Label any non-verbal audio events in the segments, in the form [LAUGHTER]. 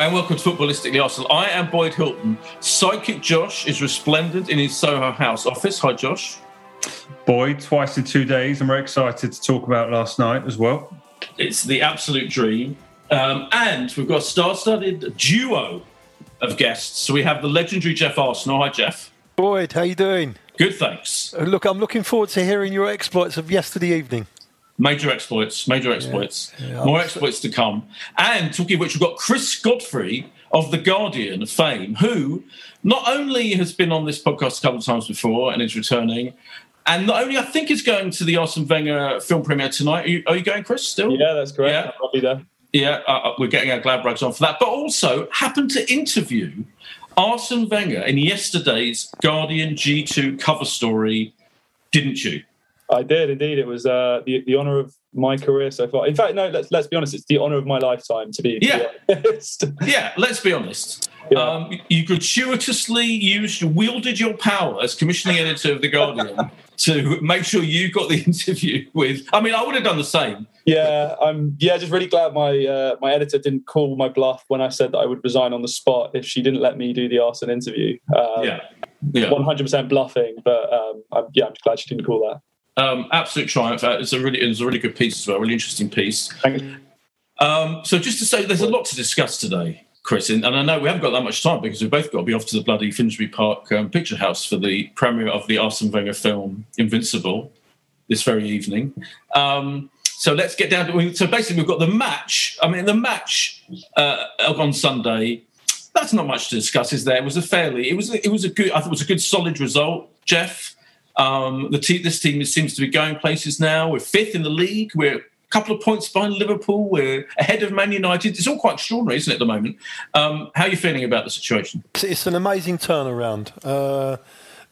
And welcome to Footballistically Arsenal. I am Boyd Hilton. Psychic Josh is resplendent in his Soho House office. Hi, Josh. Boyd, twice in two days. I'm very excited to talk about last night as well. It's the absolute dream. Um, and we've got a star studded duo of guests. So we have the legendary Geoff Arsenal. Hi, Geoff. Boyd, how you doing? Good, thanks. Look, I'm looking forward to hearing your exploits of yesterday evening. Major exploits, major exploits. yeah, More exploits to come. And talking of which, we've got Chris Godfrey of The Guardian fame, who not only has been on this podcast a couple of times before and is returning, and not only I think is going to the Arsene Wenger film premiere tonight. Are you, are you going, Chris, still? Yeah, that's correct. Yeah. I'll be there. Yeah, uh, uh, we're getting our glad rags on for that. But also happened to interview Arsene Wenger in yesterday's Guardian G2 cover story, didn't you? I did indeed. It was uh, the the honor of my career so far. In fact, no. Let's let's be honest. It's the honor of my lifetime. To be to Yeah. be. [LAUGHS] Yeah, let's be honest. Yeah. Um, you gratuitously used, wielded your power as commissioning editor of The Guardian [LAUGHS] to make sure you got the [LAUGHS] interview with. I mean, I would have done the same. yeah, I'm. Yeah, just really glad my uh, my editor didn't call my bluff when I said that I would resign on the spot if she didn't let me do the Arsenal interview. Um, Yeah. Yeah. One hundred percent bluffing, but um, I'm, yeah, I'm glad she didn't call that. Um, absolute triumph. Uh, It's a really, it's a really good piece as well. Really interesting piece. Thank Um, so just to say, there's a lot to discuss today, Chris, and, and I know we haven't got that much time because we've both got to be off to the bloody Finsbury Park um, Picture House for the premiere of the Arsene Wenger film Invincible this very evening. Um, so let's get down to. So basically, we've got the match. I mean, the match uh, on Sunday. That's not much to discuss, is there? It was a fairly. It was. It was a good. I thought it was a good, solid result, Geoff. Um, the te- this team seems to be going places now. We're fifth in the league. We're a couple of points behind Liverpool. We're ahead of Man United. It's all quite extraordinary, isn't it, at the moment? Um, how are you feeling about the situation? It's, an amazing turnaround, uh,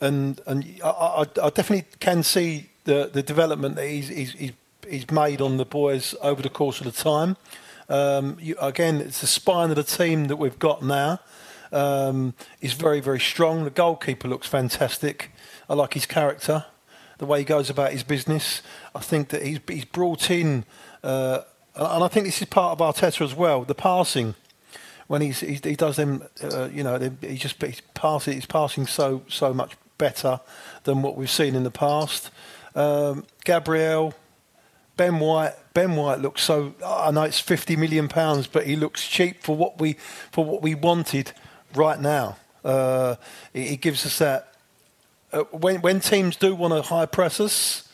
and and I, I, definitely can see the the development that he's, he's he's he's made on the boys over the course of the time. Um, you, again, it's the spine of the team that we've got now. Um, is very very strong. The goalkeeper looks fantastic. I like his character, the way he goes about his business. I think that he's he's brought in, uh, and I think this is part of Arteta as well. The passing when he's, he's he does them, uh, you know, he just he's passing he's passing so so much better than what we've seen in the past. Um, Gabriel, Ben White, Ben White looks so. I know it's fifty million pounds, but he looks cheap for what we for what we wanted right now. Uh, gives us that. Uh, when when teams do want to high press us,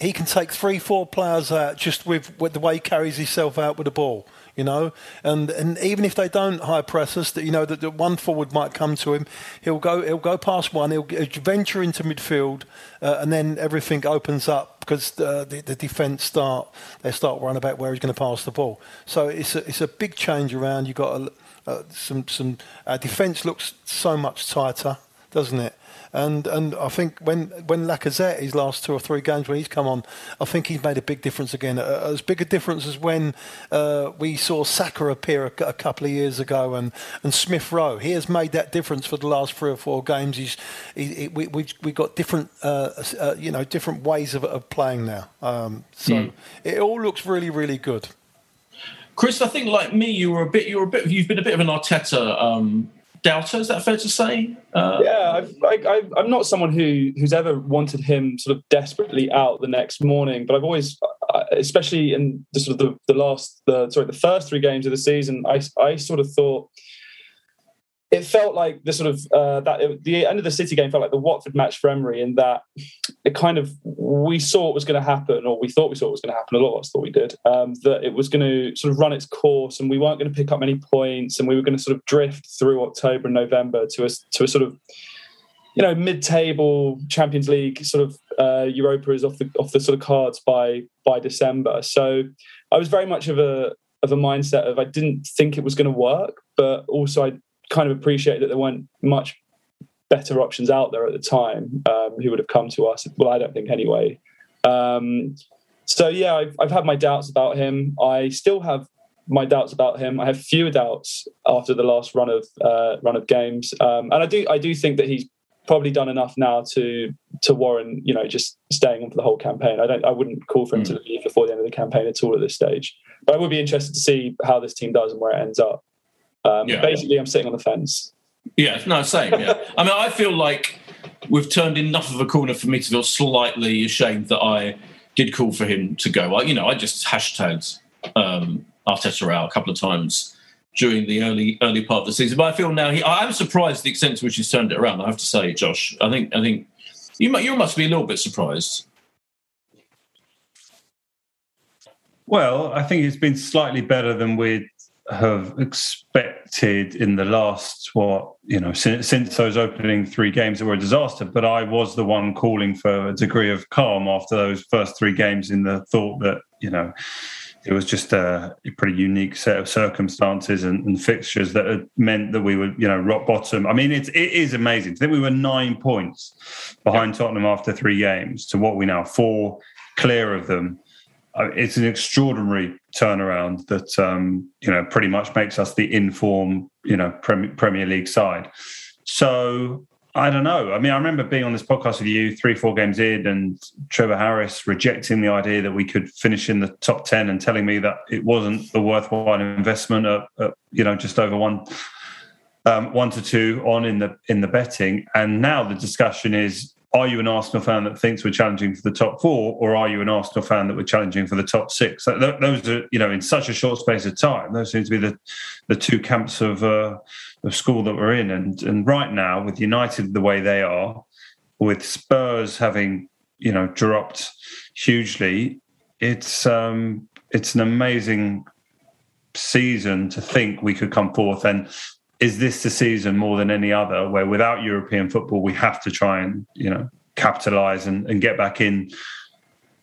he can take three, four players out just with, with the way he carries himself out with the ball, you know. And and even if they don't high press us, that you know that, that one forward might come to him, he'll go he'll go past one, he'll, he'll venture into midfield, uh, and then everything opens up because uh, the the defence start they start worrying about where he's going to pass the ball. So it's a, it's a big change around. You got a, uh, some some our defence looks so much tighter, doesn't it? And and I think when when Lacazette his last two or three games when he's come on, I think he's made a big difference again. Uh, as big a difference as when uh, we saw Saka appear a, a couple of years ago and, and Smith Rowe. He has made that difference for the last three or four games. He's he, he, we we've, we got different uh, uh, you know different ways of, of playing now. Um, so it all looks really really good. Chris, I think like me, you were a bit. You were a bit. You've been a bit of an Arteta um, doubter. Is that fair to say? Uh, Yeah, I, I'm not someone who who's ever wanted him sort of desperately out the next morning, but I've always, uh, especially in the sort of the, the last, the sorry, the first three games of the season, I, I sort of thought it felt like the sort of uh, that the end of the City game felt like the Watford match for Emery, in that it kind of we saw it was going to happen, or we thought we saw it was going to happen. A lot of us thought we did. Um, that it was going to sort of run its course, and we weren't going to pick up many points, and we were going to sort of drift through October and November to a to a sort of you know, mid-table Champions League sort of uh, Europa is off the off the sort of cards by by December. So I was very much of a of a mindset of I didn't think it was going to work, but also I kind of appreciate that there weren't much better options out there at the time um, who would have come to us. Well, I don't think anyway. Um, so yeah, I've, I've had my doubts about him. I still have my doubts about him. I have fewer doubts after the last run of uh, run of games, um, and I do I do think that he's probably done enough now to to warrant you know just staying on for the whole campaign. I don't I wouldn't call for him mm. to leave before the end of the campaign at all at this stage. But I would be interested to see how this team does and where it ends up. Um, yeah. Basically, I'm sitting on the fence. Yeah, no, same. Yeah, [LAUGHS] I mean, I feel like we've turned enough of a corner for me to feel slightly ashamed that I did call for him to go. I, you know, I just hashtagged um, Arteta out a couple of times during the early early part of the season. But I feel now he, I'm surprised the extent to which he's turned it around. I have to say, Josh. I think I think you you must be a little bit surprised. Well, I think it's been slightly better than we'd have expected in the last what you know since, since those opening three games that were a disaster. But I was the one calling for a degree of calm after those first three games in the thought that you know it was just a pretty unique set of circumstances and, and, fixtures that had meant that we were, you know, rock bottom. I mean, it's, it is amazing. I think we were nine points behind Tottenham after three games to what we now four clear of them. Uh, it's an extraordinary turnaround that um, you know pretty much makes us the inform, you know, Premier League side. So I don't know. I mean, I remember being on this podcast with you three, four games in, and Trevor Harris rejecting the idea that we could finish in the top ten and telling me that it wasn't a worthwhile investment at, at you know just over one, um, one to two on in the in the betting. And now the discussion is: Are you an Arsenal fan that thinks we're challenging for the top four, or are you an Arsenal fan that we're challenging for the top six? Those are you know in such a short space of time. Those seem to be the the two camps of. Uh, of school that we're in. And and right now, with United the way they are, with Spurs having you know dropped hugely, it's um, it's an amazing season to think we could come fourth. And is this the season more than any other where without European football we have to try and you know capitalize and, and get back in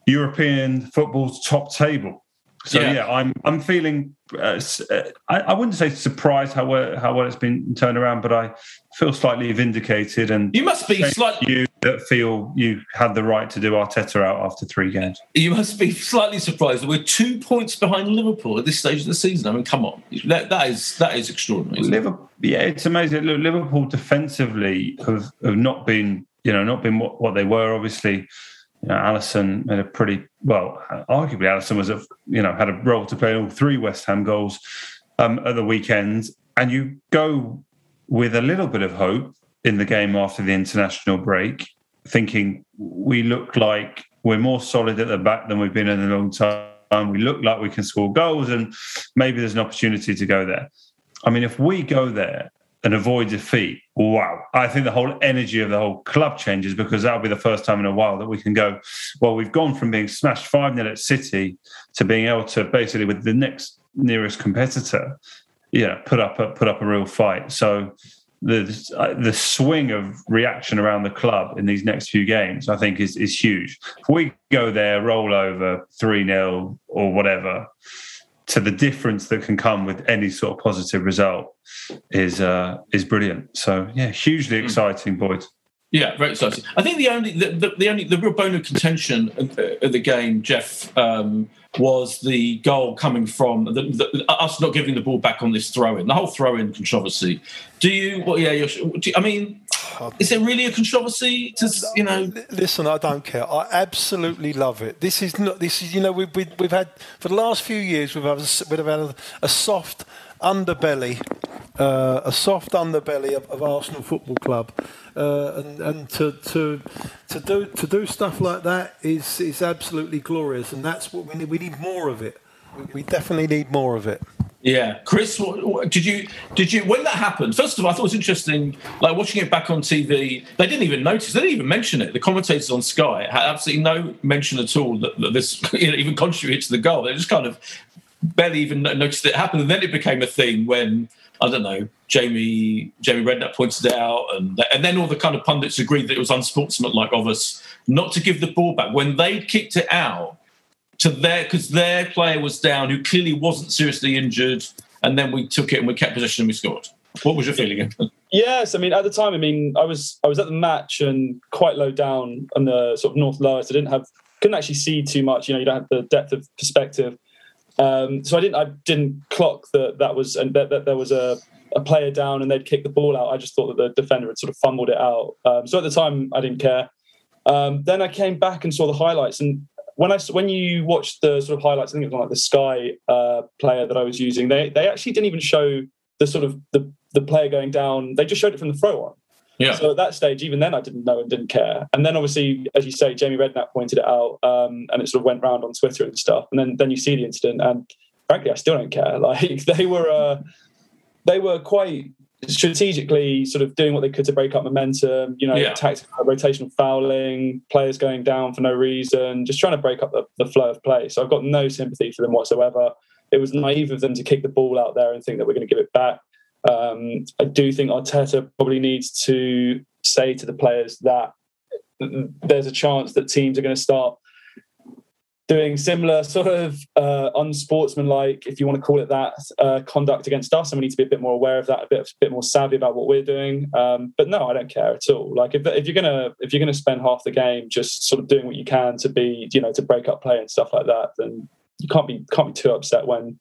European football's top table? So yeah, yeah I'm I'm feeling uh, uh, I, I, wouldn't say surprised how well, how well it's been turned around, but I feel slightly vindicated. And you must be slightly you that feel you had the right to do Arteta out after three games. You must be slightly surprised that we're two points behind Liverpool at this stage of the season. I mean, come on, that, that is that is extraordinary. Liverpool, it? yeah, it's amazing. Look, Liverpool defensively have, have not been you know not been what, what they were. Obviously, you know, made a pretty well, arguably Alisson was a you know had a role to play in all three West Ham goals um, at the weekend, and you go with a little bit of hope in the game after the international break, thinking we look like we're more solid at the back than we've been in a long time. We look like we can score goals, and maybe there's an opportunity to go there. I mean, if we go there and avoid defeat, wow. I think the whole energy of the whole club changes because that'll be the first time in a while that we can go, well, we've gone from being smashed 5 0 at City to being able to basically, with the next nearest competitor, yeah, put up a, put up a real fight. So the the swing of reaction around the club in these next few games, I think, is is huge. If we go there, roll over three 0 or whatever, to the difference that can come with any sort of positive result is uh, is brilliant. So yeah, hugely hmm. exciting, Boyd. Yeah, very exciting. I think the only the, the, the only the real bone of contention of, of the game, Geoff, um, was the goal coming from the, the, us not giving the ball back on this throw in, the whole throw in controversy. Do you? Well, yeah. You, I mean, is it really a controversy? To you know? Listen, I don't care. I absolutely love it. This is not. This is you know we've we've, we've had for the last few years we've had a, we've had a, a soft underbelly, uh, a soft underbelly of, of Arsenal Football Club, uh, and, and to, to to do to do stuff like that is is absolutely glorious, and that's what we need. We need more of it. We, definitely need more of it. Yeah, Chris, what, what, did you did you when that happened? First of all, I thought it was interesting. Like watching it back on TV, they didn't even notice. They didn't even mention it. The commentators on Sky had absolutely no mention at all that, that this [LAUGHS] you know, even contributed to the goal. They just kind of barely even noticed it happened. And then it became a thing when I don't know, Jamie Jamie Redknapp pointed it out, and and then all the kind of pundits agreed that it was unsportsmanlike of us not to give the ball back when they kicked it out to their because their player was down who clearly wasn't seriously injured, and then we took it and we kept possession and we scored. What was your feeling? [LAUGHS] yes, I mean at the time, I mean I was I was at the match and quite low down on the sort of north lowest. I didn't have couldn't actually see too much. You know, you don't have the depth of perspective. Um, so I didn't I didn't clock that that was and that, that there was a, a player down and they'd kick the ball out. I just thought that the defender had sort of fumbled it out. Um, so at the time I didn't care. Um, then I came back and saw the highlights and when I when you watch the sort of highlights, I think it was like the Sky uh, player that I was using. They they actually didn't even show the sort of the the player going down. They just showed it from the throw on. Yeah. So at that stage, even then, I didn't know and didn't care. And then obviously, as you say, Jamie Redknapp pointed it out, um, and it sort of went round on Twitter and stuff. And then then you see the incident, and frankly, I still don't care. [LAUGHS] Like they were uh, they were quite strategically sort of doing what they could to break up momentum, you know, yeah. tactical rotational fouling, players going down for no reason, just trying to break up the, the, flow of play. So I've got no sympathy for them whatsoever. It was naive of them to kick the ball out there and think that we're going to give it back. Um, I do think Arteta probably needs to say to the players that there's a chance that teams are going to start doing similar sort of uh, unsportsmanlike, if you want to call it that, uh, conduct against us, and we need to be a bit more aware of that, a bit, a bit more savvy about what we're doing. Um, but no, I don't care at all. Like if, if you're gonna if you're gonna spend half the game just sort of doing what you can to be, you know, to break up play and stuff like that, then you can't be can't be too upset when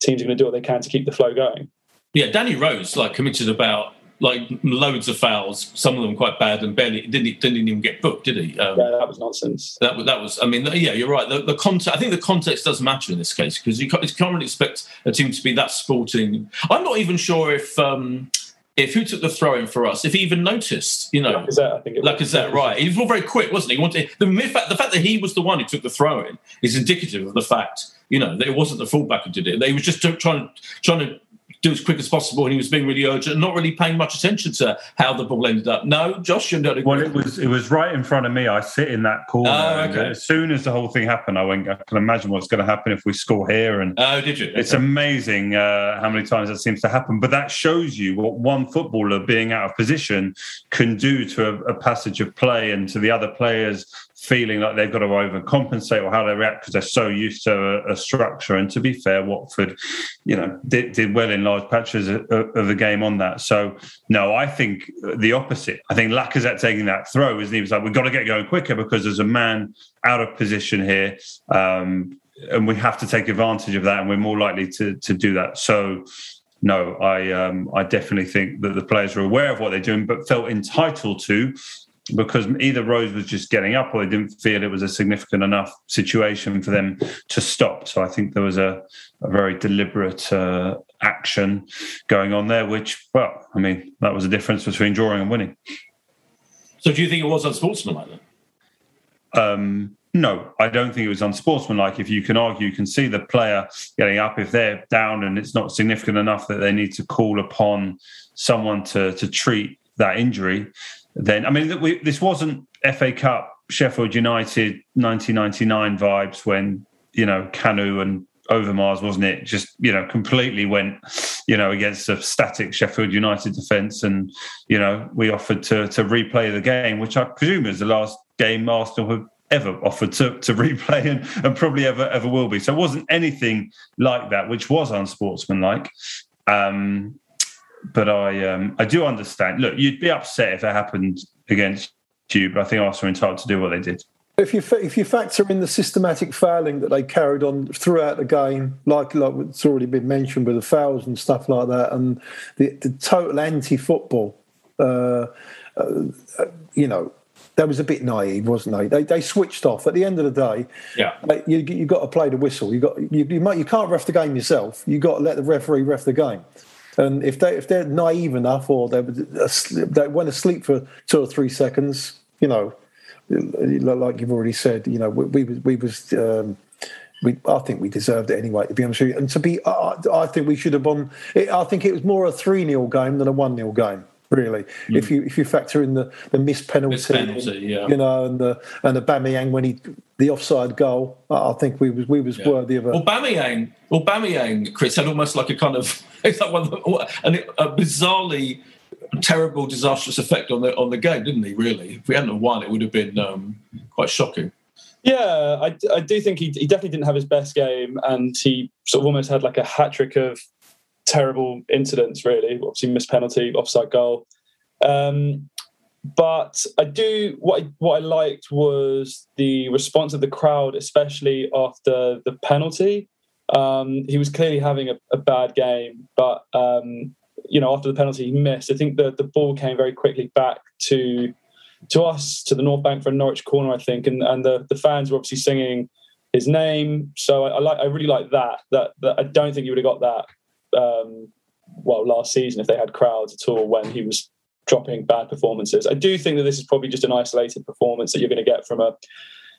teams are going to do what they can to keep the flow going. Yeah, Danny Rose like committed about like loads of fouls, some of them quite bad, and barely didn't didn't even get booked, did he? Um, yeah, that was nonsense. That that was. I mean, yeah, you're right. The, the context. I think the context does matter in this case because you can't, you can't really expect a team to be that sporting. I'm not even sure if. Um, if who took the throw in for us, if he even noticed, you know, Lacazette, I think it was. Lacazette, right? He was all very quick, wasn't he? he wanted, the, fact, the fact that he was the one who took the throw in is indicative of the fact, you know, that it wasn't the fullback who did it. They was just trying, trying to do as quick as possible, and he was being really urgent, and not really paying much attention to how the ball ended up. No, Josh, you don't agree. Well, it was it was right in front of me. I sit in that corner. Oh, okay. As soon as the whole thing happened, I went. I can imagine what's going to happen if we score here. And oh, did you? Okay. It's amazing uh, how many times that seems to happen. But that shows you what one footballer being out of position can do to a, a passage of play and to the other players feeling like they've got to overcompensate or how they react because they're so used to a, a, structure. And to be fair, Watford, you know, did, did well in large patches of, of, the game on that. So no, I think the opposite. I think Lacazette taking that throw is he was like, we've got to get going quicker because there's a man out of position here. Um, and we have to take advantage of that, and we're more likely to to do that. So, no, I um, I definitely think that the players are aware of what they're doing, but felt entitled to because either Rose was just getting up or they didn't feel it was a significant enough situation for them to stop. So I think there was a, a very deliberate uh, action going on there, which, well, I mean, that was the difference between drawing and winning. So do you think it was unsportsmanlike then? Um, no, I don't think it was unsportsmanlike. If you can argue, you can see the player getting up. If they're down and it's not significant enough that they need to call upon someone to to treat that injury, then I mean we, this wasn't FA Cup Sheffield United 1999 vibes when you know Kanu and Overmars wasn't it just you know completely went you know against a static Sheffield United defence and you know we offered to to replay the game which I presume is the last game Arsenal have ever offered to, to [LAUGHS] replay and, and probably ever ever will be. So it wasn't anything like that which was unsportsmanlike. Um, but I um, I do understand. Look, you'd be upset if it happened against you, but I think Arsenal are entitled to do what they did. If you if you factor in the systematic fouling that they carried on throughout the game, like like it's already been mentioned with the fouls and stuff like that, and the, the total anti-football, uh, uh, you know, that was a bit naive, wasn't they? They they switched off. At the end of the day, yeah, you you got to play the whistle. You got you you, might, you can't ref the game yourself. You got to let the referee ref the game. And if they if they're naive enough or they they went asleep for two or three seconds, you know, like you've already said, you know, we, we, we was. Um, we, I think we deserved it anyway, to be honest with you. And to be, I, I think we should have won. I think it was more a 3 0 game than a 1 0 game. Really. Mm. If you if you factor in the the missed penalty, missed penalty yeah. you know, and the and the Aubameyang when he the offside goal, I think we was we was yeah. worthy of a. Well, Aubameyang, well, Aubameyang, Chris had almost like a kind of [LAUGHS] it's like one and a bizarrely terrible, disastrous effect on the on the game, didn't he? Really, if we hadn't won, it would have been um, quite shocking. Yeah, I, I do think he, he definitely didn't have his best game, and he sort of almost had like a hat trick of terrible incidents, really. Obviously, missed penalty, offside goal. Um, but I do what I, what I liked was the response of the crowd, especially after the penalty. Um, he was clearly having a, a bad game, but um, you know after the penalty he missed. I think the the ball came very quickly back to to us to the North Bank for a Norwich corner, I think, and and the the fans were obviously singing his name. So I, I like I really like that. That that I don't think you would have got that um, well last season if they had crowds at all when he was dropping bad performances. I do think that this is probably just an isolated performance that you're going to get from a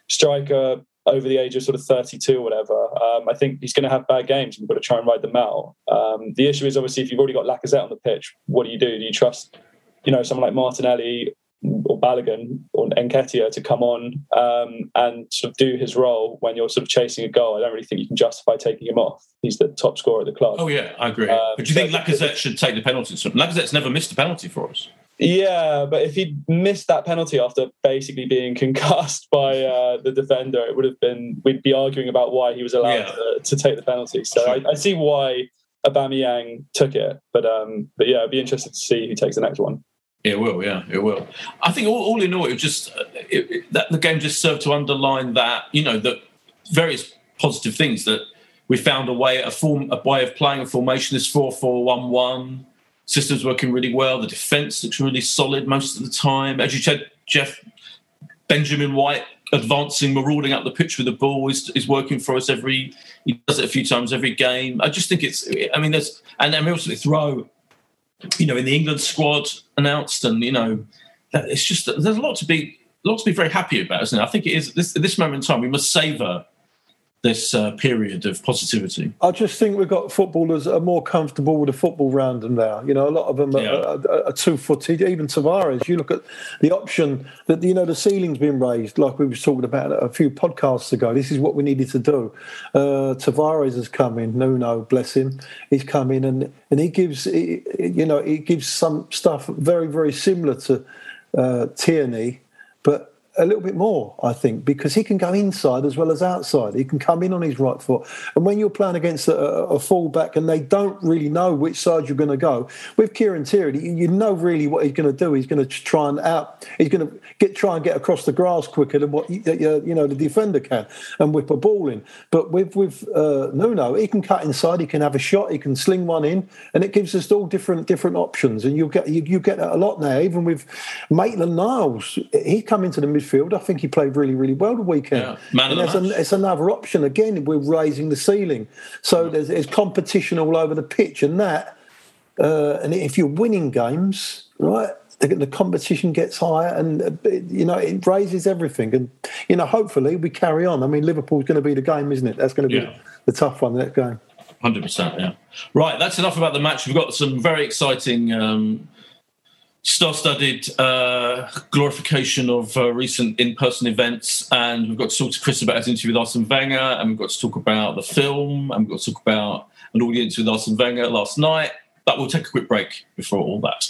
striker over the age of sort of 32 or whatever. Um, I think he's going to have bad games and you've got to try and ride them out. Um, the issue is obviously if you've already got Lacazette on the pitch, what do you do? Do you trust, you know, someone like Martinelli or Balogun or Nketiah to come on um, and sort of do his role when you're sort of chasing a goal. I don't really think you can justify taking him off. He's the top scorer at the club. Oh yeah, I agree. Um, but do you think Lacazette should take the penalties? Lacazette's never missed a penalty for us. Yeah, but if he'd missed that penalty after basically being [LAUGHS] concussed by uh, the defender, it would have been we'd be arguing about why he was allowed yeah. to, to, take the penalty. So I, I, see why Aubameyang took it, but um, but yeah, I'd be interested to see who takes the next one. It will, yeah, it will. I think all, all in all, it just uh, it, it, that the game just served to underline that you know that various positive things that we found a way a form a way of playing a formation is four four one one. Systems working really well. The defence looks really solid most of the time. As you said, Geoff Benjamin White advancing, marauding up the pitch with the ball is, is working for us every. He does it a few times every game. I just think it's. I mean, there's and then we also throw you know, in the England squad announced, and you know, it's just there's a lot to be a lot to be very happy about, isn't it? I think it is this this moment in time we must savour this uh, period of positivity? I just think we've got footballers that are more comfortable with the football round them now. You know, a lot of them yeah. are, are, are two-footed. Even Tavares, you look at the option that you know the ceiling's been raised, like we were talking about a few podcasts ago. This is what we needed to do. Uh, Tavares has come in. Nuno, bless him, he's come in and and he gives you know he gives some stuff very very similar to uh, Tierney, a little bit more, I think, because he can go inside as well as outside. He can come in on his right foot. And when you're playing against a, a fullback and they don't really know which side you're going to go, with Kieran Tierney, you know really what he's going to do. He's going to try and out. He's going to get try and get across the grass quicker than what you know the defender can and whip a ball in. But with with uh, Nuno, he can cut inside. He can have a shot. He can sling one in, and it gives us all different different options. And you get you, you get that a lot now. Even with Maitland Niles, he come into the midfield midfield. I think he played really, really well the weekend. Yeah. Man and there's an, it's another option. Again, we're raising the ceiling. So mm. there's, there's, competition all over the pitch. And that, uh, and if you're winning games, right, the, the, competition gets higher and, uh, you know, it raises everything. And, you know, hopefully we carry on. I mean, Liverpool's going to be the game, isn't it? That's going to be yeah. the, the tough one, that game. 100%, yeah. Right, that's enough about the match. We've got some very exciting. Um, star-studded uh, glorification of uh, recent in-person events, and we've got to talk to Chris about his interview with Arsene Wenger, and we've got to talk about the film, and we've got to talk about an audience with Arsene Wenger last night. But we'll take a quick break before all that.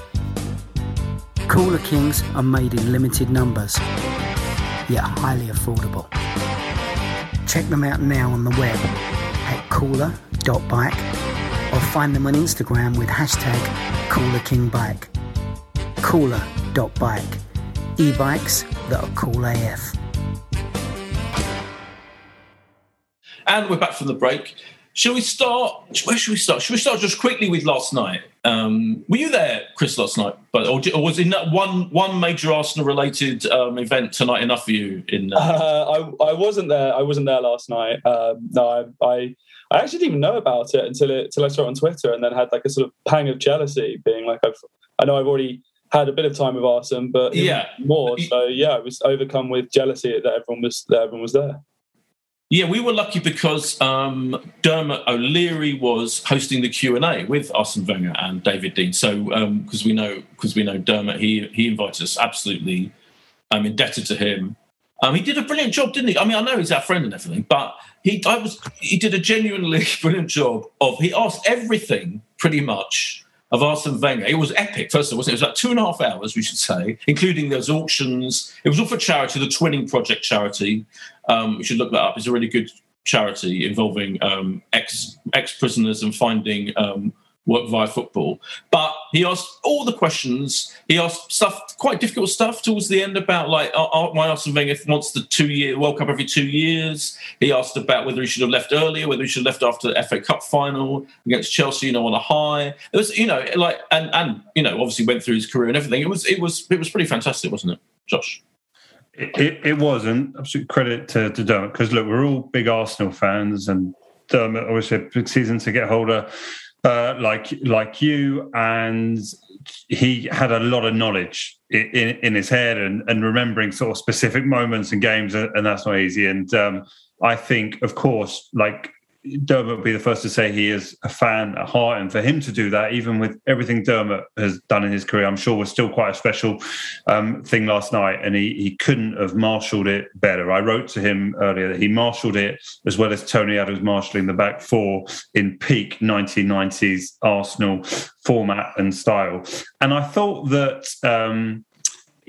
Cooler Kings are made in limited numbers, yet highly affordable. Check them out now on the web at cooler.bike or find them on Instagram with hashtag CoolerKingBike. Cooler.bike. E-bikes that are cool AF. and we're back from the break. Shall we start? Where should we start? Should we start just quickly with last night? Um, were you there, Chris, last night? But or, or was in that one one major Arsenal related um, event tonight enough for you? In uh... Uh, I I wasn't there. I wasn't there last night. Um, no, I, I I actually didn't even know about it until it until I saw it on Twitter, and then had like a sort of pang of jealousy, being like, I've, I know I've already had a bit of time with Arsenal, but yeah, more. So yeah, I was overcome with jealousy that everyone was that everyone was there. Yeah, we were lucky because um, Dermot O'Leary was hosting the Q and A with Arsene Wenger and David Dein. So because um, we know because we know Dermot, he he invited us. Absolutely, I'm indebted to him. Um, he did a brilliant job, didn't he? I mean, I know he's our friend and everything, but he I was he did a genuinely [LAUGHS] brilliant job of he asked everything pretty much of Arsene Wenger. It was epic, first of all, wasn't it? It was like two and a half hours, we should say, including those auctions. It was all for charity, the Twinning Project charity. Um, we should look that up. It's a really good charity involving um, ex ex prisoners and finding um, work via football. But he asked all the questions. He asked stuff, quite difficult stuff towards the end about like why Arsene Wenger wants the two year World Cup every two years. He asked about whether he should have left earlier, whether he should have left after the FA Cup final against Chelsea, you know, on a high. It was, you know, like and and you know, obviously went through his career and everything. It was it was it was pretty fantastic, wasn't it, Josh? It, it, it was, and absolute credit to, to Dermot because look, we're all big Arsenal fans, and Dermot obviously a big season to get hold of uh, like like you, and he had a lot of knowledge in, in his head and, and remembering sort of specific moments and games, and that's not easy. And um, I think, of course, like Dermot would be the first to say he is a fan at heart, and for him to do that, even with everything Dermot has done in his career, I'm sure was still quite a special um, thing last night, and he, he couldn't have marshalled it better. I wrote to him earlier that he marshalled it as well as Tony Adams marshalling the back four in peak 1990s Arsenal format and style, and I thought that. Um,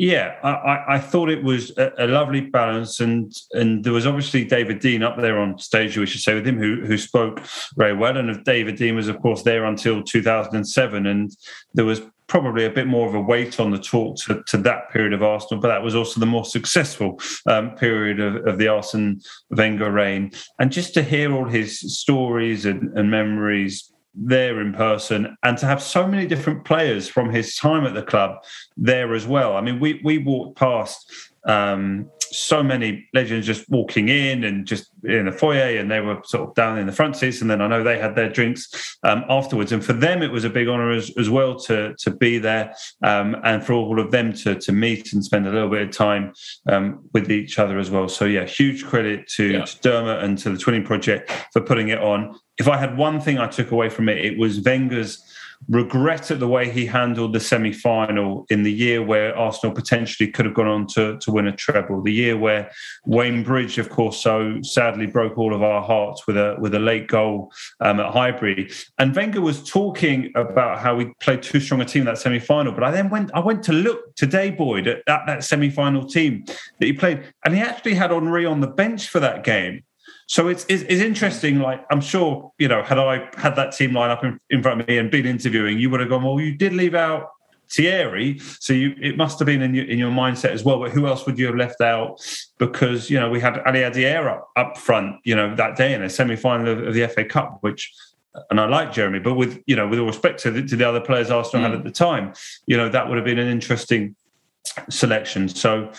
yeah, I, I, thought it was a, a, lovely balance, and and there was obviously David Dein up there on stage, we should say, with him, who who spoke very well. And David Dein was, of course, there until 2007, and there was probably a bit more of a weight on the talk to, to that period of Arsenal, but that was also the more successful um, period of, of, the Arsene Wenger reign. And just to hear all his stories and, and memories there in person and to have so many different players from his time at the club there as well. I mean, we we walked past um, so many legends just walking in and just in the foyer, and they were sort of down in the front seats. And then I know they had their drinks um, afterwards. And for them, it was a big honour as, as well to to be there, um, and for all of them to to meet and spend a little bit of time um, with each other as well. So yeah, huge credit to, yeah. to Dermot and to the Twinning Project for putting it on. If I had one thing I took away from it, it was Wenger's regret at the way he handled the semi final in the year where Arsenal potentially could have gone on to, to win a treble. The year where Wayne Bridge, of course, so sadly broke all of our hearts with a with a late goal um, at Highbury. And Wenger was talking about how we played too strong a team that semi final. But I then went I went to look today, Boyd, at, at that semi final team that he played, and he actually had Henry on the bench for that game. So it's, it's, it's interesting. Like I'm sure you know, had I had that team line up in, in front of me and been interviewing, you would have gone, well, you did leave out Thierry, so you, it must have been in your, in your mindset as well. But who else would you have left out? Because you know we had Aliadière up, up front, you know that day in a semi final of, of, the FA Cup, which and I like Jeremy, but with you know with all respect to the, to the other players Arsenal mm. had at the time, you know that would have been an interesting selection. So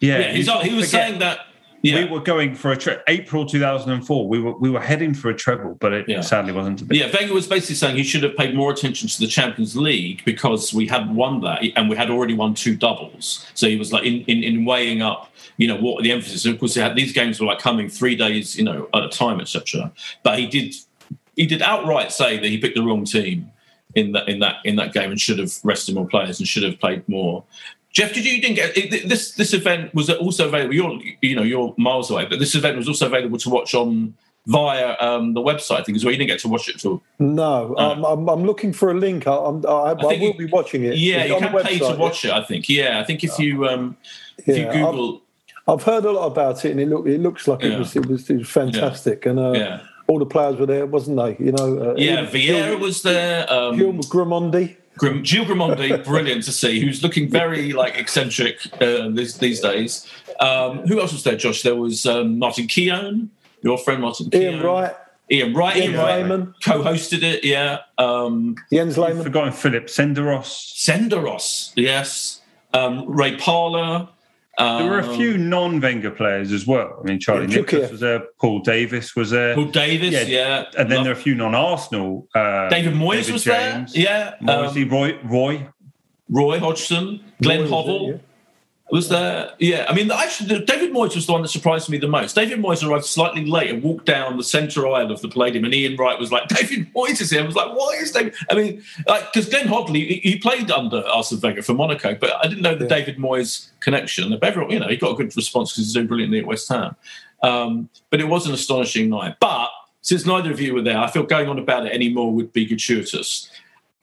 yeah, yeah he was saying that yeah. we were going for a tre- April 2004. We were we were heading for a treble, but it yeah. sadly wasn't to be. Yeah, Wenger was basically saying he should have paid more attention to the Champions League because we hadn't won that and we had already won two doubles. So he was like in in, in weighing up, you know, what the emphasis. And of course, had, these games were like coming three days, you know, at a time, etc. But he did he did outright say that he picked the wrong team in that in that in that game and should have rested more players and should have played more. Geoff, did you, you didn't get this? This event was also available. You're you know you're miles away, but this event was also available to watch on via um, the website. I think as well. You didn't get to watch it at all. No, uh, I'm, I'm, I'm, looking for a link. I, I'm, I, I, I will you, be watching it. Yeah, it's you can pay to watch it. I think. Yeah, I think if you um, if yeah, you Google, I've, I've, heard a lot about it, and it look it looks like yeah. it was it was it was fantastic, and uh, yeah. all the players were there, wasn't they? You know, uh, yeah, Vieira was there. Um, Gilles Grimandi. Grim, Gilles Grimandi, brilliant to see, who's looking very like eccentric uh, these, these days. Um, who else was there, Josh? There was um, Martin Keown. your friend Martin Ian Wright. Ian Wright, Jens Ian Wright Lehmann. co-hosted it. Yeah, um, Jens I've forgotten Philippe Senderos. Senderos. Yes, um, Ray Parlour. Um, There were a few non-Wenger players as well. I mean, Charlie Yeah, Nicholas was there, Paul Davis was there, Paul Davis. Yeah, Yeah, and then Love- there are a few non-Arsenal. Uh, David Moyes David was James, there. Yeah, Moisey, um, Roy, Roy. Roy Hodgson, Glenn Moyes was there, yeah. Was there? Yeah, I mean, actually, David Moyes was the one that surprised me the most. David Moyes arrived slightly late and walked down the centre aisle of the Palladium, and Ian Wright was like, [LAUGHS] "David Moyes is here." I was like, "Why is David?" I mean, like because Glenn Hoddle, he, he played under Arsene Wenger for Monaco, but I didn't know the Yeah. David Moyes connection. But everyone, you know, he got a good response because he's doing brilliantly at West Ham. Um, but it was an astonishing night. But since neither of you were there, I feel going on about it anymore would be gratuitous.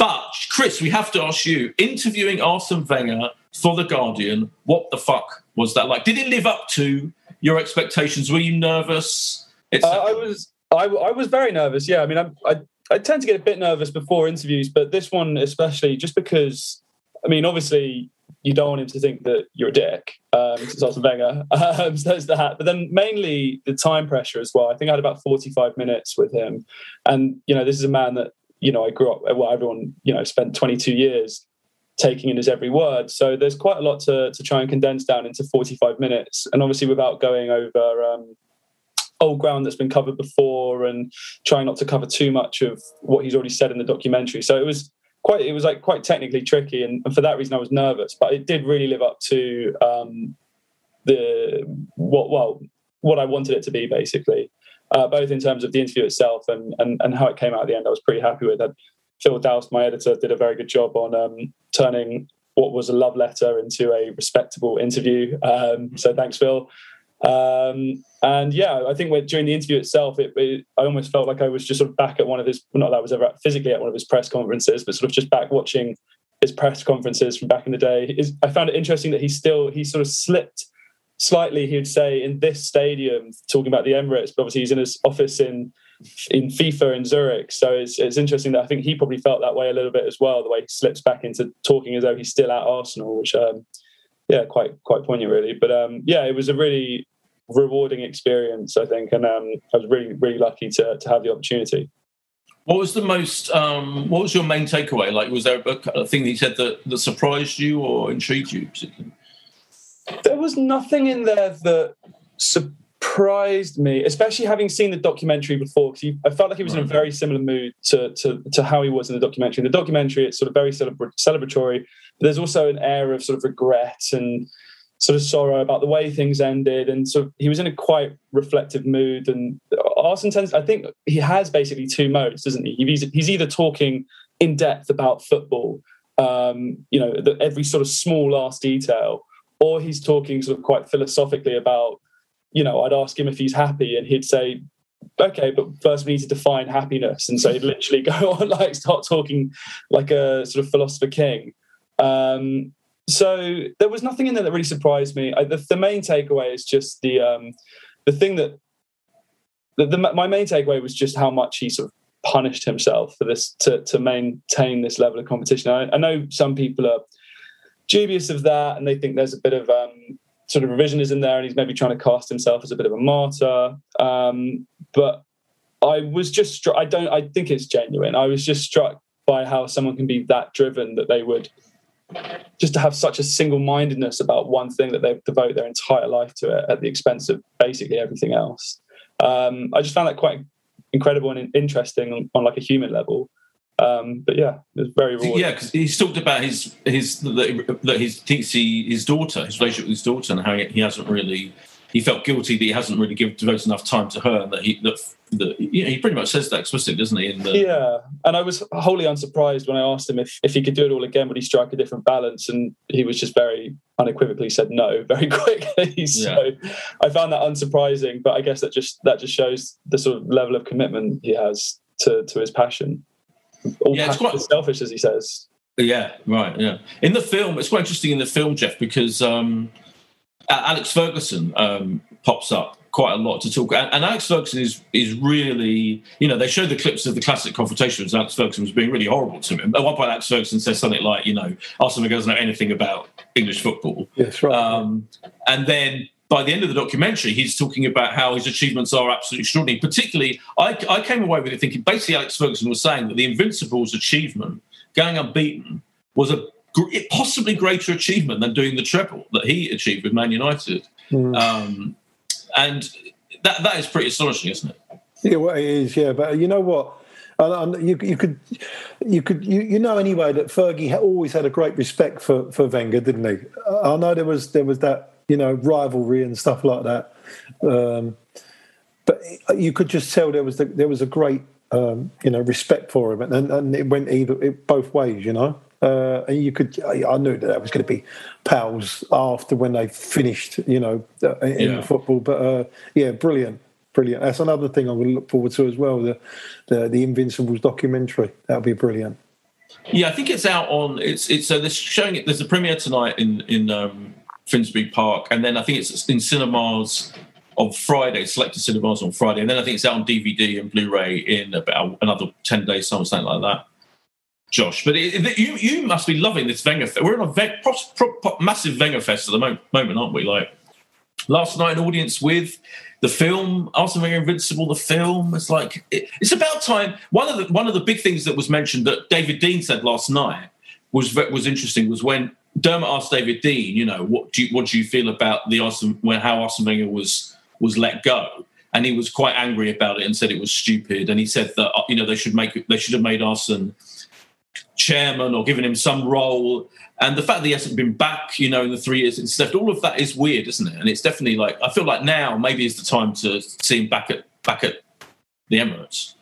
But Chris, we have to ask you: interviewing Arsene Wenger for the Guardian, what the fuck was that like? Did it live up to your expectations? Were you nervous? Uh, I was I, I was very nervous. Yeah, I mean, I, I I tend to get a bit nervous before interviews, but this one especially, just because. I mean, obviously, you don't want him to think that you're a dick. Um, it's Arsene Wenger, [LAUGHS] um, so there's that. But then mainly the time pressure as well. I think I had about 45 minutes with him, and you know, this is a man that you know I grew up. Well, everyone you know spent 22 years taking in his every word. So there's quite a lot to to try and condense down into 45 minutes, and obviously without going over. Um, old ground that's been covered before and trying not to cover too much of what he's already said in the documentary so it was quite it was like quite technically tricky and, and for that reason i was nervous but it did really live up to um the what well what i wanted it to be basically uh, both in terms of the interview itself and, and and how it came out at the end i was pretty happy with it phil doust my editor did a very good job on um turning what was a love letter into a respectable interview. Um so thanks phil. Um, and yeah, I think during the interview itself, it, it, I almost felt like I was just sort of back at one of his, not that I was ever at, physically at one of his press conferences, but sort of just back watching his press conferences from back in the day. Is I found it interesting that he still, he sort of slipped slightly, he would say, in this stadium, talking about the Emirates, but obviously he's in his office in in FIFA in Zurich. So it's, it's interesting that I think he probably felt that way a little bit as well, the way he slips back into talking as though he's still at Arsenal, which, um, yeah, quite quite poignant, really. But um, yeah, it was a really rewarding experience, I think, and um, I was really really lucky to to have the opportunity. What was the most? Um, what was your main takeaway? Like, was there a, a thing that he said that, that surprised you or intrigued you? Particularly? There was nothing in there that surprised me, especially having seen the documentary before. Because I felt like he was in a very similar mood to, to to how he was in the documentary. In the documentary, it's sort of very celebra- celebratory, but there's also an air of sort of regret and sort of sorrow about the way things ended, and sort of he was in a quite reflective mood. And Arsene tends, I think, he has basically two modes, doesn't he? He's, he's either talking in depth about football, um, you know, the, every sort of small last detail, or he's talking sort of quite philosophically about, you know, I'd ask him if he's happy, and he'd say. Okay, but first we need to define happiness, and so he'd literally [LAUGHS] go on like start talking like a sort of philosopher king. Um, so there was nothing in there that really surprised me. I, the, the main takeaway is just the um, the thing that the, the, my main takeaway was just how much he sort of punished himself for this to to maintain this level of competition. I, I know some people are dubious of that, and they think there's a bit of um, sort of revisionism there, and he's maybe trying to cast himself as a bit of a martyr. Um, but I was just struck. I don't. I think it's genuine. I was just struck by how someone can be that driven that they would just to have such a single-mindedness about one thing that they devote their entire life to it at the expense of basically everything else. Um, I just found that quite incredible and interesting on, on like a human level. Um, but yeah, it was very rewarding. Yeah, because he's talked about his his that, his thinks he, his daughter, his relationship with his daughter, and how he, he hasn't really he felt guilty that he hasn't really given devoted enough time to her, and that he that, that you know, he pretty much says that explicitly, doesn't he? The, Yeah, and I was wholly unsurprised when I asked him if, if he could do it all again, would he strike a different balance? And he was just very unequivocally said no [LAUGHS] very quickly. [LAUGHS] so I found that unsurprising, but I guess that just that just shows the sort of level of commitment he has to to his passion. All Yeah, it's quite- selfish, as he says. Yeah, right. Yeah, in the film, it's quite interesting in the film, Geoff, because um, Alex Ferguson um, pops up quite a lot to talk, and, and Alex Ferguson is is really, you know, they show the clips of the classic confrontations. Alex Ferguson was being really horrible to him. At one point, Alex Ferguson says something like, you know, Wenger doesn't know anything about English football. Yes, right. Um, and then by the end of the documentary, he's talking about how his achievements are absolutely extraordinary. Particularly, I, I came away with it thinking basically Alex Ferguson was saying that the Invincibles achievement, going unbeaten, was a possibly greater achievement than doing the treble that he achieved with Man United. Mm. Um, and that that is pretty astonishing, isn't it? Yeah, well, it is. Yeah, but you know what? you, you could, you could, you, you know anyway that Fergie always had a great respect for for Wenger, didn't he? I know there was there was that you know, rivalry and stuff like that. Um, but you could just tell there was the, there was a great um, you know respect for him, and, and it went either it, both ways, you know. Uh, and you could, I knew that that was going to be pals after when they finished, you know, uh, in yeah. the football. But uh, yeah, brilliant, brilliant. That's another thing I'm going to look forward to as well. The the, the Invincibles documentary that'll be brilliant. Yeah, I think it's out on. It's it's so they're showing it. There's a premiere tonight in in um, Finsbury Park, and then I think it's in cinemas on Friday, selected cinemas on Friday, and then I think it's out on DVD and Blu-ray in about another ten days, something like that. Josh, but it, it, you you must be loving this Wenger. We're in a ve- pro, pro, pro, massive Wenger fest at the moment, moment, aren't we? Like last night, an audience with the film Arsene Wenger Invincible. The film. It's like it, it's about time. One of the one of the big things that was mentioned that David Dein said last night was was interesting. Was when Dermot asked David Dein, you know, what do you, what do you feel about the Arsene, when how Arsene Wenger was was let go? And he was quite angry about it and said it was stupid. And he said that you know they should make they should have made Arsene chairman or given him some role. And the fact that he hasn't been back, you know, in the three years since left, all of that is weird, isn't it? And it's definitely like I feel like now maybe is the time to see him back at back at the Emirates.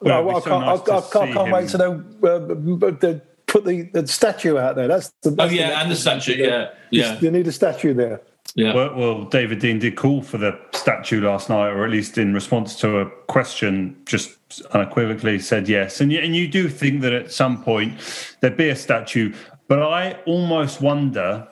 Well, I, can't, nice I, I, can't, can't wait to know uh, the put the, the statue out there. That's the. That's oh yeah, the and the statue. Yeah, yeah. You need a statue there. Yeah. Well, well, David Dein did call for the statue last night, or at least in response to a question, just unequivocally said yes. And you, and you do think that at some point there'd be a statue, but I almost wonder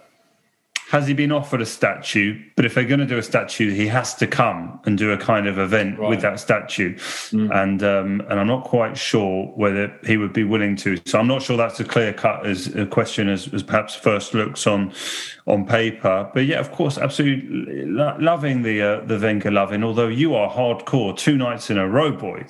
has he been offered a statue? But if they're going to do a statue, he has to come and do a kind of event right. with that statue. Mm. And um, and I'm not quite sure whether he would be willing to. So I'm not sure that's a clear cut as a question as, as perhaps first looks on on paper. But yeah, of course, absolutely lo- loving the uh, the Wenger loving. Although you are hardcore two nights in a row, boy.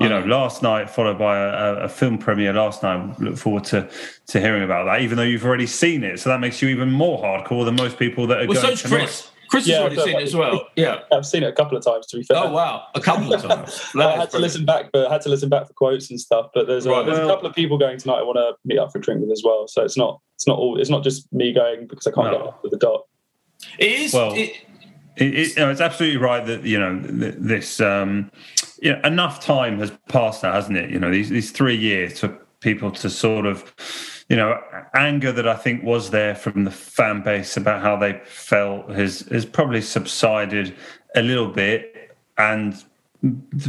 You know, last night followed by a, a, film premiere last night. Look forward to to hearing about that, even though you've already seen it. So that makes you even more hardcore than most people that are well, going. So Chris. Chris yeah, has already seen it as well. Yeah, I've seen it a couple of times. To be fair. Oh wow, a couple of times. [LAUGHS] I had to listen back, but I had to listen back for quotes and stuff. But there's, right, a, there's well, a couple of people going tonight. I want to meet up for a drink with as well. So it's not it's not all it's not just me going because I can't no. get off with the dot. It is. Well, it, it, it, no, it's absolutely right that you know this. Um, you know, enough time has passed now, hasn't it? You know, these these three years for people to sort of you know, anger that I think was there from the fan base about how they felt has has probably subsided a little bit, and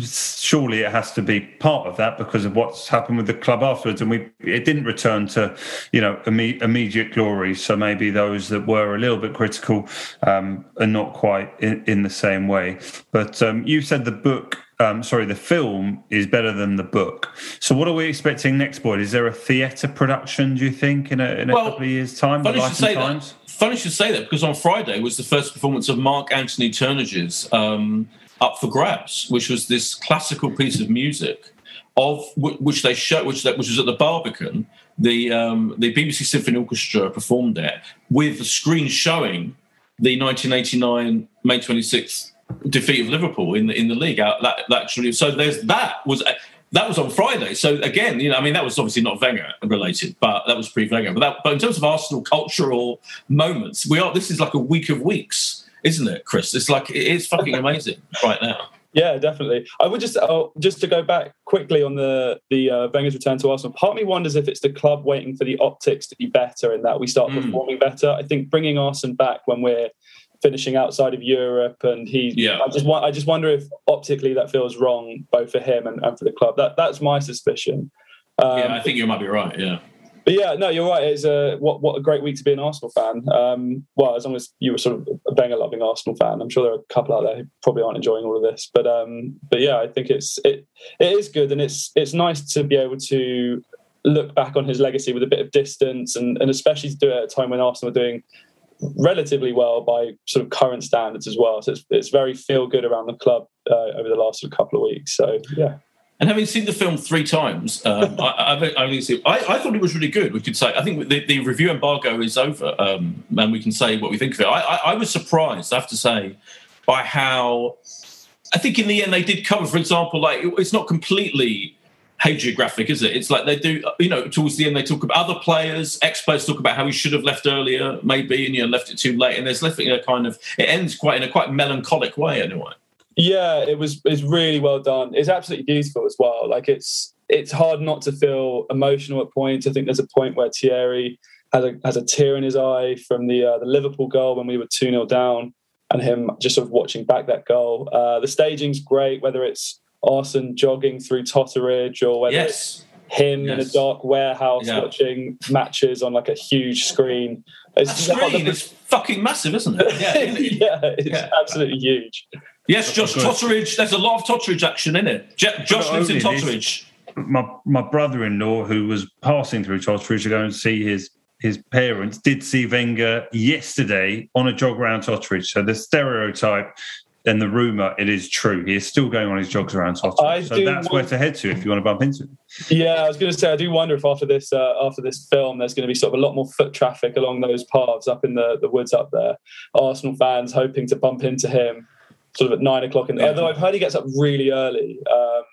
surely it has to be part of that because of what's happened with the club afterwards. And we it didn't return to you know imme- immediate glory. So maybe those that were a little bit critical um, are not quite in, in the same way. But um, you said the book um, sorry, the film is better than the book. So, what are we expecting next, Boyd? Is there a theatre production? Do you think in a, in a well, couple of years' time? Funny you should say times? that. Funny you should say that because on Friday was the first performance of Mark Anthony Turnage's um, "Up for Grabs," which was this classical piece of music of which they showed, which which was at the Barbican. The um, the BBC Symphony Orchestra performed it with the screen showing the 1989 May 26th defeat of Liverpool in the in the league. Out that, that actually, so there's that was that was on Friday. So again, you know, I mean, that was obviously not Wenger related, but that was pre-Wenger. But that, but in terms of Arsenal cultural moments, we are. This is like a week of weeks, isn't it, Chris? It's like it is fucking [LAUGHS] amazing right now. Yeah, definitely. I would just oh, just to go back quickly on the the uh, Wenger's return to Arsenal. Part of me wonders if it's the club waiting for the optics to be better and that we start mm. performing better. I think bringing Arsenal back when we're finishing outside of Europe, and he. Yeah. I just want. I just wonder if optically that feels wrong both for him and, and for the club. That that's my suspicion. Um, yeah, I think you might be right. Yeah. But yeah, no, you're right. It's a what what a great week to be an Arsenal fan. Um, well, as long as you were sort of a Wenger loving Arsenal fan, I'm sure there are a couple out there who probably aren't enjoying all of this. But um, but yeah, I think it's it it is good, and it's it's nice to be able to look back on his legacy with a bit of distance, and and especially to do it at a time when Arsenal are doing relatively well by sort of current standards as well. So it's, it's very feel good around the club uh, over the last sort of couple of weeks. So yeah. And having seen the film three times, um, [LAUGHS] I, I, I, I, thought it was really good. We could say I think the, the review embargo is over, um, and we can say what we think of it. I, was surprised, I have to say, by how I think in the end they did cover. For example, like it's not completely hagiographic, is it? It's like they do, you know, towards the end they talk about other players, ex-players talk about how he should have left earlier, maybe, and you know, left it too late. And there's left a kind of it ends quite in a quite melancholic way anyway. Yeah, it was it's really well done. It's absolutely beautiful as well. Like it's it's hard not to feel emotional at points. I think there's a point where Thierry has a has a tear in his eye from the uh, the Liverpool goal when we were 2 0 down and him just sort of watching back that goal. Uh, the staging's great, whether it's Arsene jogging through Totteridge or whether yes. it's him yes. in a dark warehouse yeah. watching matches on like a huge screen. It's screen is fucking massive, isn't it? Yeah, [LAUGHS] yeah it's yeah. absolutely huge. Yes, Josh Totteridge. There's a lot of Totteridge action in it. Josh lives in Totteridge. My my brother-in-law, who was passing through Totteridge to go and see his his parents, did see Wenger yesterday on a jog around Totteridge. So the stereotype then the rumor it is true. He is still going on his jogs around Tottenham. So that's where to head to if you want to bump into him. Yeah, I was going to say I do wonder if after this uh, after this film there's going to be sort of a lot more foot traffic along those paths up in the, the woods up there. Arsenal fans hoping to bump into him sort of at nine o'clock. And although I've heard he gets up really early. Um,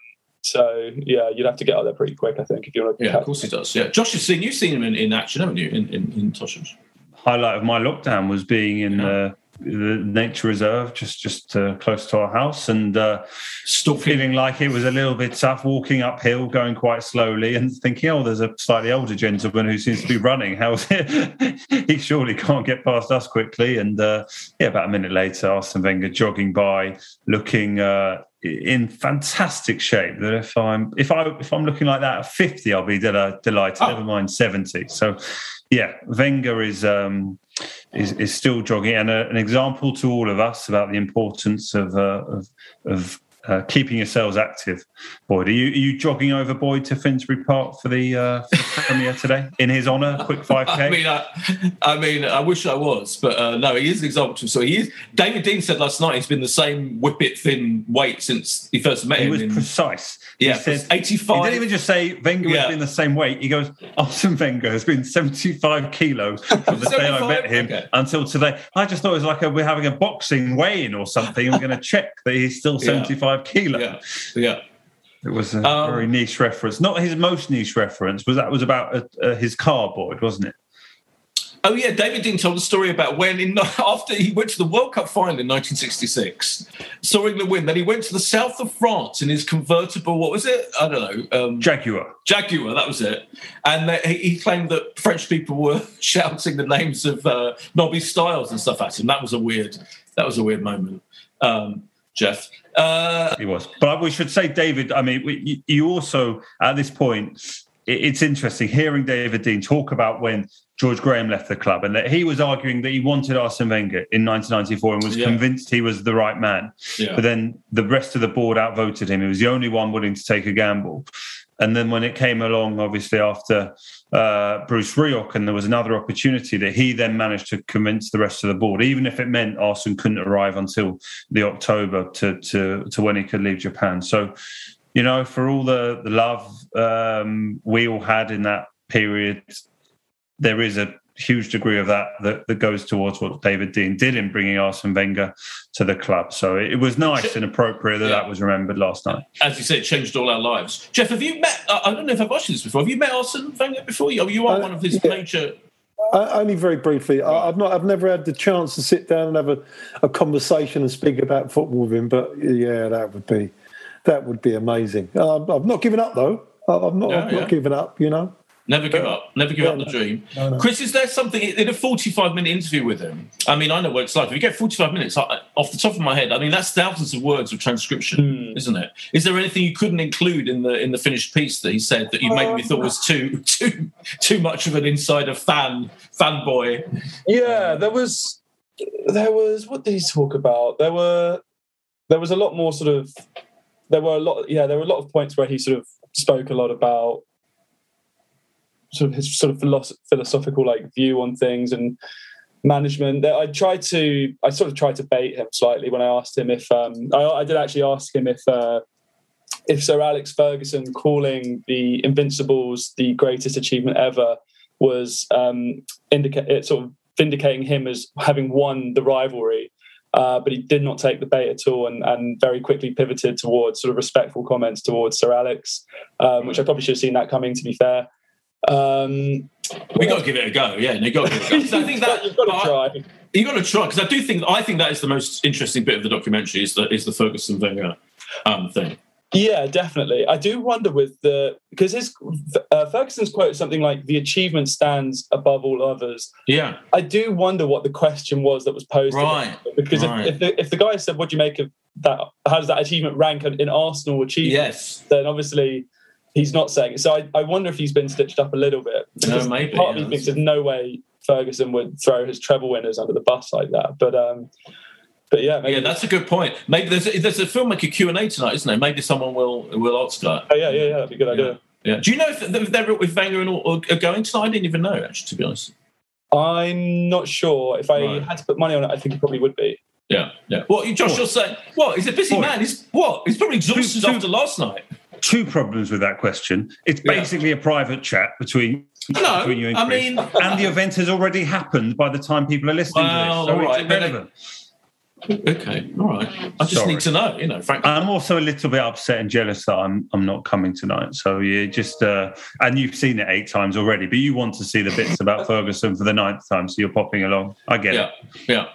so yeah, you'd have to get out there pretty quick, I think, if you want to. Yeah, of course he does. Yeah, Josh, you've seen you've seen him in, in action, haven't you? In in, in Highlight of my lockdown was being in yeah. uh, the nature reserve just just uh, close to our house. And uh, still feeling like it was a little bit tough walking uphill going quite slowly and thinking oh there's a slightly older gentleman who seems to be running. How's it? [LAUGHS] He surely can't get past us quickly. And uh, yeah about a minute later Arsene Wenger jogging by looking uh, in fantastic shape. That if I'm if I if I'm looking like that at 50 I'll be del- delighted. Oh. never mind 70 so yeah Wenger is um, is, is still jogging, and a, an example to all of us about the importance of uh, of, of uh, keeping yourselves active. Boyd, are you, are you jogging over Boyd to Finsbury Park for the, uh, for the premiere today in his honour? Quick [LAUGHS] 5K? I mean, I, I, mean, I wish I was, but uh, no, he is an example. So he is. David Dein said last night he's been the same whippet thin weight since he first met he him. He was in, precise. Yeah, he said 85. He didn't even just say Wenger yeah. has been the same weight. He goes, Arsene Wenger has been 75 kilos [LAUGHS] from the day I met him okay. until today. I just thought it was like a, we're having a boxing weigh in or something. I'm going to check that he's still 75. Yeah 25 kilo. Yeah. yeah. It was a um, very niche reference. Not his most niche reference, but that was about a, a, his cardboard, wasn't it? Oh yeah, David Dein told a story about when in, [LAUGHS] after he went to the World Cup final in 1966, saw England win. Then he went to the south of France in his convertible. What was it? I don't know. Um, Jaguar. Jaguar. That was it. And he claimed that French people were [LAUGHS] shouting the names of uh, Nobby Stiles and stuff at him. That was a weird. That was a weird moment, um, Geoff. Uh, he was. But we should say, David, I mean, you also, at this point, it's interesting hearing David Dein talk about when George Graham left the club and that he was arguing that he wanted Arsene Wenger in 1994 and was yeah. convinced he was the right man. Yeah. But then the rest of the board outvoted him. He was the only one willing to take a gamble. And then when it came along, obviously after uh, Bruce Rioch, and there was another opportunity that he then managed to convince the rest of the board, even if it meant Arsene couldn't arrive until the October to to, to when he could leave Japan. So, you know, for all the the love um, we all had in that period, there is a huge degree of that, that that goes towards what David Dein did in bringing Arsene Wenger to the club. So it, was nice and appropriate that yeah. that was remembered last night. As you said, it changed all our lives. Geoff, have you met? I don't know if I've asked you this before. Have you met Arsene Wenger before? You, you are uh, one of his yeah. major. only very briefly. I, have not. I've never had the chance to sit down and have a, a conversation and speak about football with him. But yeah, that would be that would be amazing. Uh, I've not given up though. I've not, yeah, I've not given up. You know. Never give up. Never give yeah, up the dream. No, no. Chris, is there something in a 45 minute interview with him? I mean, I know what it's like. If you get 45 minutes off the top of my head, I mean, that's thousands of words of transcription, mm. isn't it? Is there anything you couldn't include in the in the finished piece that he said that you maybe thought was too too too much of an insider fan fanboy? Yeah, there was there was what did he talk about? There were there was a lot more sort of there were a lot yeah there were a lot of points where he sort of spoke a lot about sort of his sort of philosophical like view on things and management. I tried to, I sort of tried to bait him slightly when I asked him if um, I, I did actually ask him if uh, if Sir Alex Ferguson calling the Invincibles the greatest achievement ever was um, indicate sort of vindicating him as having won the rivalry. Uh, but he did not take the bait at all and, and, very quickly pivoted towards sort of respectful comments towards Sir Alex, um, which I probably should have seen that coming, to be fair. Um, we got to give it a go, yeah. You got to give it a go. [LAUGHS] I think that you've got to try. You got to try because I do think I think that is the most interesting bit of the documentary is the is the Ferguson Wenger um, thing. Yeah, definitely. I do wonder with the because his uh, Ferguson's quote is something like "the achievement stands above all others." Yeah, I do wonder what the question was that was posed. Right. Because right. If, if, the, if the guy said, "What do you make of that? How does that achievement rank in Arsenal achievement?" Yes. Then obviously he's not saying it. So I, I wonder if he's been stitched up a little bit. No, maybe. Part of me thinks there's no way Ferguson would throw his treble winners under the bus like that. But um, but yeah, yeah, that's a good point. Maybe there's a, there's a filmmaker Q and A tonight, isn't there? Maybe someone will will ask that. Oh yeah, yeah, yeah, that'd be a good idea. Yeah. Do you know if they're if Wenger and all are going tonight? I didn't even know actually, to be honest. I'm not sure. If I right. had to put money on it, I think it probably would be. Yeah, yeah. What, Josh, what? you're saying? What? He's a busy what? man. He's what? He's probably exhausted two, two, after last night. Two problems with that question. It's basically yeah. a private chat between no, between you and Chris, I mean, and the event has already happened by the time people are listening well, to this, so right, it's irrelevant. Okay, all right. I just Sorry. need to know, you know. Frankly, I'm also a little bit upset and jealous that I'm I'm not coming tonight. So yeah, just uh, and you've seen it eight times already, but you want to see the bits about Ferguson for the ninth time, so you're popping along. I get yeah, it. Yeah.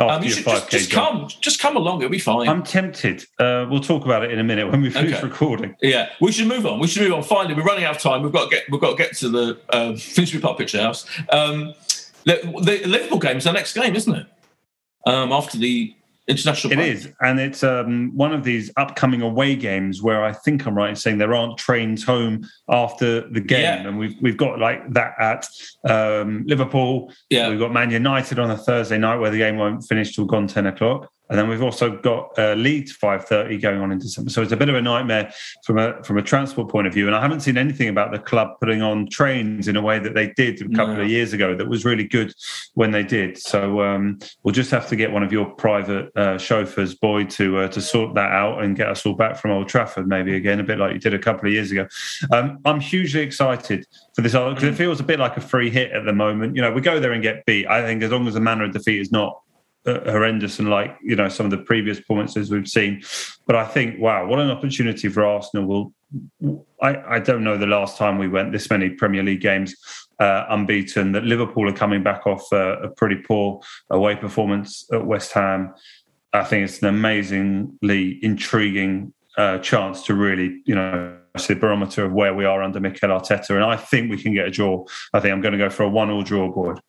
Um, you should just, just come, just come along. It'll be fine. I'm tempted. Uh, we'll talk about it in a minute when we finish okay. recording. Yeah, we should move on. We should move on. Finally, we're running out of time. We've got to get. We've got to get to the uh, Finsbury Park Picture House. Um, the, the Liverpool game is our next game, isn't it? Um, after the international. It is, and it's um, one of these upcoming away games where I think I'm right in saying there aren't trains home after the game, yeah. and we've we've got like that at um, Liverpool. Yeah, we've got Man United on a Thursday night where the game won't finish till gone ten o'clock. And then we've also got uh, Leeds five thirty going on in December, so it's a bit of a nightmare from a from a transport point of view. And I haven't seen anything about the club putting on trains in a way that they did a couple no. of years ago. That was really good when they did. So um, we'll just have to get one of your private uh, chauffeurs, boy, to uh, to sort that out and get us all back from Old Trafford, maybe again, a bit like you did a couple of years ago. Um, I'm hugely excited for this because it feels a bit like a free hit at the moment. You know, we go there and get beat. I think as long as the manner of defeat is not horrendous and like you know some of the previous performances we've seen. But I think wow, what an opportunity for Arsenal. Will I, I don't know the last time we went this many Premier League games uh, unbeaten. That Liverpool are coming back off a, a pretty poor away performance at West Ham. I think it's an amazingly intriguing uh, chance to really, you know, see the barometer of where we are under Mikel Arteta. And I think we can get a draw. I think I'm going to go for a one-all draw, Boyd.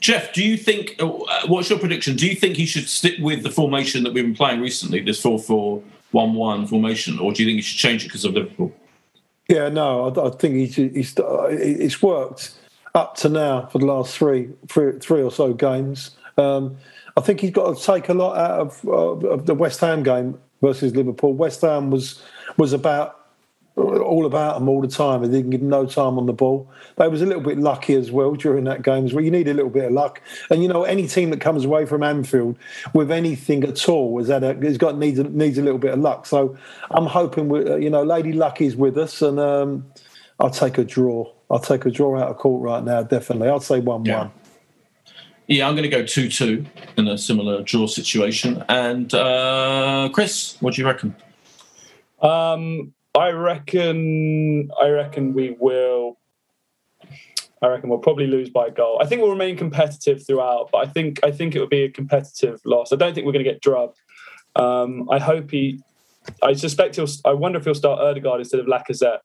Geoff, do you think? Uh, what's your prediction? Do you think he should stick with the formation that we've been playing recently, this four-four-one-one formation, or do you think he should change it because of Liverpool? Yeah, no, I, I think he's, he's it's worked up to now for the last three, three, three or so games. Um, I think he's got to take a lot out of, uh, of the West Ham game versus Liverpool. West Ham was was about all about them all the time and didn't give them no time on the ball. They was a little bit lucky as well during that game as well. You need a little bit of luck. And you know, any team that comes away from Anfield with anything at all is that a, has got needs needs a little bit of luck. So I'm hoping we, you know, Lady Luck is with us, and um, I'll take a draw. I'll take a draw out of court right now. Definitely, I'll say one yeah. one. Yeah, I'm going to go 2 2 in a similar draw situation. And uh, Chris, what do you reckon? Um, I reckon. I reckon we will. I reckon we'll probably lose by a goal. I think we'll remain competitive throughout, but I think I think it would be a competitive loss. I don't think we're going to get drubbed. Um, I hope he. I suspect he'll. I wonder if he'll start Odegaard instead of Lacazette,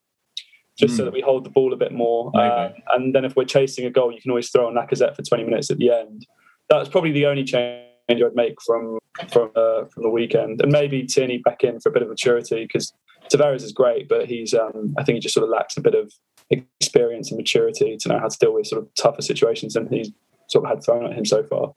just mm. so hmm. that we hold the ball a bit more. Uh, and then if we're chasing a goal, you can always throw on Lacazette for twenty minutes at the end. That's probably the only change I'd make from from uh, from the weekend, and maybe Tierney back in for a bit of maturity because Tavares is great, but he's um, I think he just sort of lacks a bit of experience and maturity to know how to deal with sort of tougher situations than he's sort of had thrown at him so far.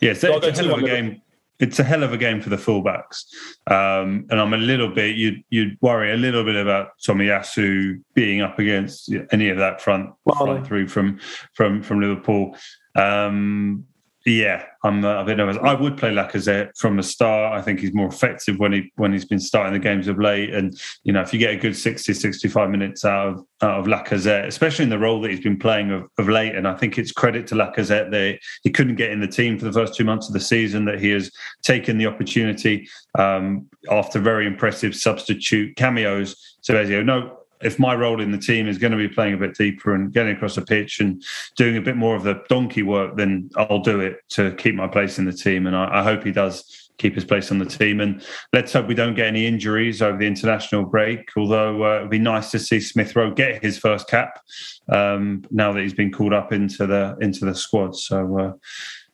Yeah, it's, so it's a hell of a game. It's a hell of a game for the fullbacks, um, and I'm a little bit you'd you'd worry a little bit about Tomiyasu being up against any of that front front through from from from Liverpool. Um, yeah, I'm uh, a bit nervous. I would play Lacazette from the start. I think he's more effective when he when he's been starting the games of late. And you know, if you get a good 60, 65 minutes out of out of Lacazette, especially in the role that he's been playing of, of late, and I think it's credit to Lacazette that he couldn't get in the team for the first two months of the season. That he has taken the opportunity um, after very impressive substitute cameos. So you know, if my role in the team is going to be playing a bit deeper and getting across the pitch and doing a bit more of the donkey work, then I'll do it to keep my place in the team. And I, I hope he does keep his place on the team. And let's hope we don't get any injuries over the international break. Although uh, it'd be nice to see Smith Rowe get his first cap um, now that he's been called up into the into the squad. So uh,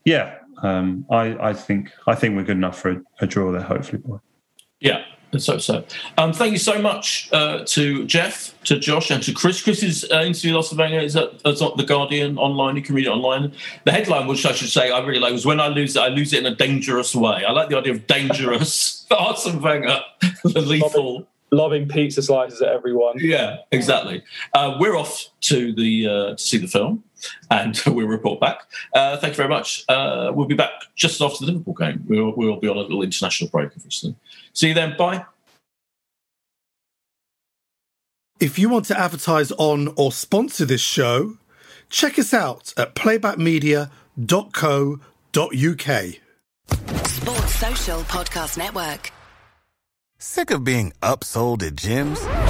yeah, um, I, I, think I think we're good enough for a, a draw there. Hopefully, boy. Yeah, so so. Um, thank you so much uh, to Geoff, to Josh, and to Chris. Chris's uh, interview last Wenger is at, is at the Guardian online. You can read it online. The headline, which I should say, I really like, was "When I lose it, I lose it in a dangerous way." I like the idea of dangerous [LAUGHS] Arsene Wenger, [LAUGHS] the lethal. Lobbing pizza slices at everyone. Yeah, exactly. Uh, we're off to the uh, to see the film, and [LAUGHS] we'll report back. Uh, thank you very much. Uh, we'll be back just after the Liverpool game. We'll, we'll be on a little international break, obviously. See you then. Bye. If you want to advertise on or sponsor this show, check us out at playbackmedia.co.uk. Sports Social Podcast Network. Sick of being upsold at gyms?